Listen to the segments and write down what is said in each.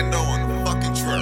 Extendo on the fucking track.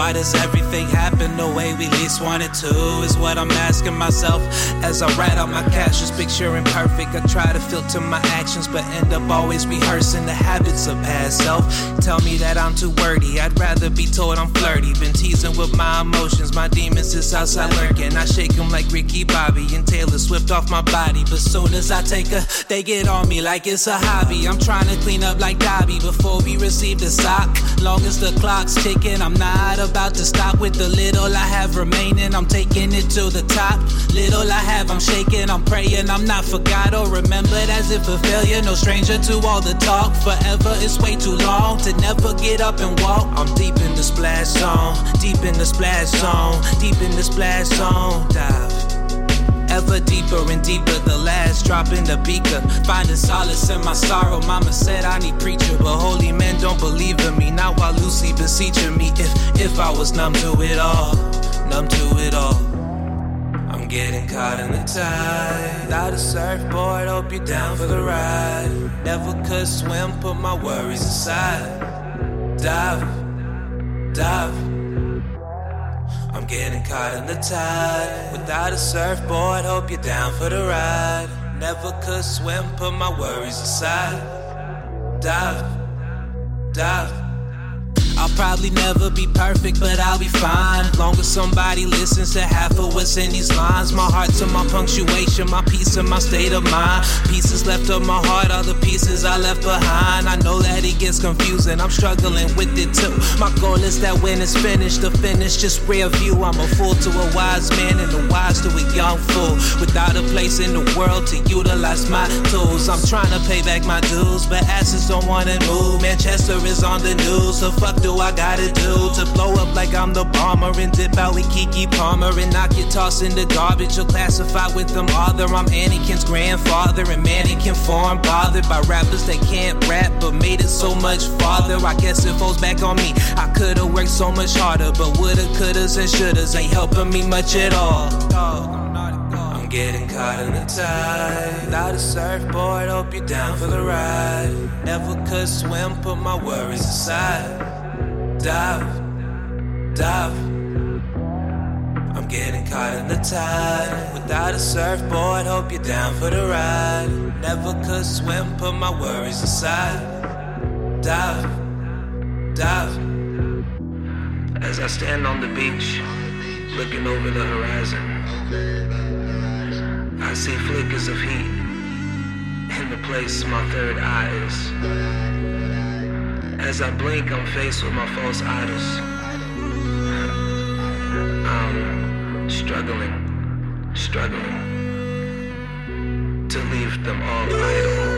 Why does everything happen the way we least want it to? Is what I'm asking myself as I write out my captions. Picturing perfect, I try to filter my actions, but end up always rehearsing the habits of past self. Tell me that I'm too wordy, I'd rather be told I'm flirty. Been teasing with my emotions, my demons is outside lurking. I shake them like Ricky Bobby and Taylor Swift off my body. But soon as I take a, they get on me like it's a hobby. I'm trying to clean up like Dobby before we receive the sock. Long as the clock's ticking, I'm not about to stop with the little I have remaining. I'm taking it to the top. Little I have, I'm shaking. I'm praying I'm not forgot oh, or remembered as if a failure. No stranger to all the talk. Forever is way too long to never get up and walk. I'm deep in the splash zone, deep in the splash zone, deep in the splash zone. Dive. Deeper and deeper, the last drop in the beaker. Finding solace in my sorrow. Mama said I need preacher, but holy men don't believe in me. Not while Lucy beseeching me. If if I was numb to it all, numb to it all. I'm getting caught in the tide. Without a surfboard, hope you're down for the ride. Never could swim, put my worries aside. Dive, dive. Getting caught in the tide. Without a surfboard, hope you're down for the ride. Never could swim, put my worries aside. Dive, dive. I'll probably never be perfect, but I'll be fine. Long as somebody listens to half of what's in these lines. My heart to my punctuation, my peace and my state of mind. Pieces left of my heart, all the pieces left behind. I know that it gets confusing, I'm struggling with it too. My goal is that when it's finished, the finish just rear view. I'm a fool to a wise man and a wise to a young fool. Without a place in the world to utilize my tools. I'm trying to pay back my dues, but asses don't wanna move. Manchester is on the news, so fuck do I gotta do to blow up like I'm the bomber and dip out with Keke Palmer and knock your toss in the garbage? You'll classify with them other. I'm Anakin's grandfather and mannequin form bothered by rappers that can't rap but made it so much farther. I guess it falls back on me. I could've worked so much harder, but woulda, couldas, and shouldas ain't helping me much at all. I'm getting caught in the tide. Without a surfboard, hope you're down for the ride. Never could swim, put my worries aside dive, dive. I'm getting caught in the tide. Without a surfboard, hope you're down for the ride. Never could swim, put my worries aside. Dive, dive. As I stand on the beach, looking over the horizon, I see flickers of heat in the place my third eye is. As I blink, I'm faced with my false idols. I'm struggling, struggling to leave them all idle.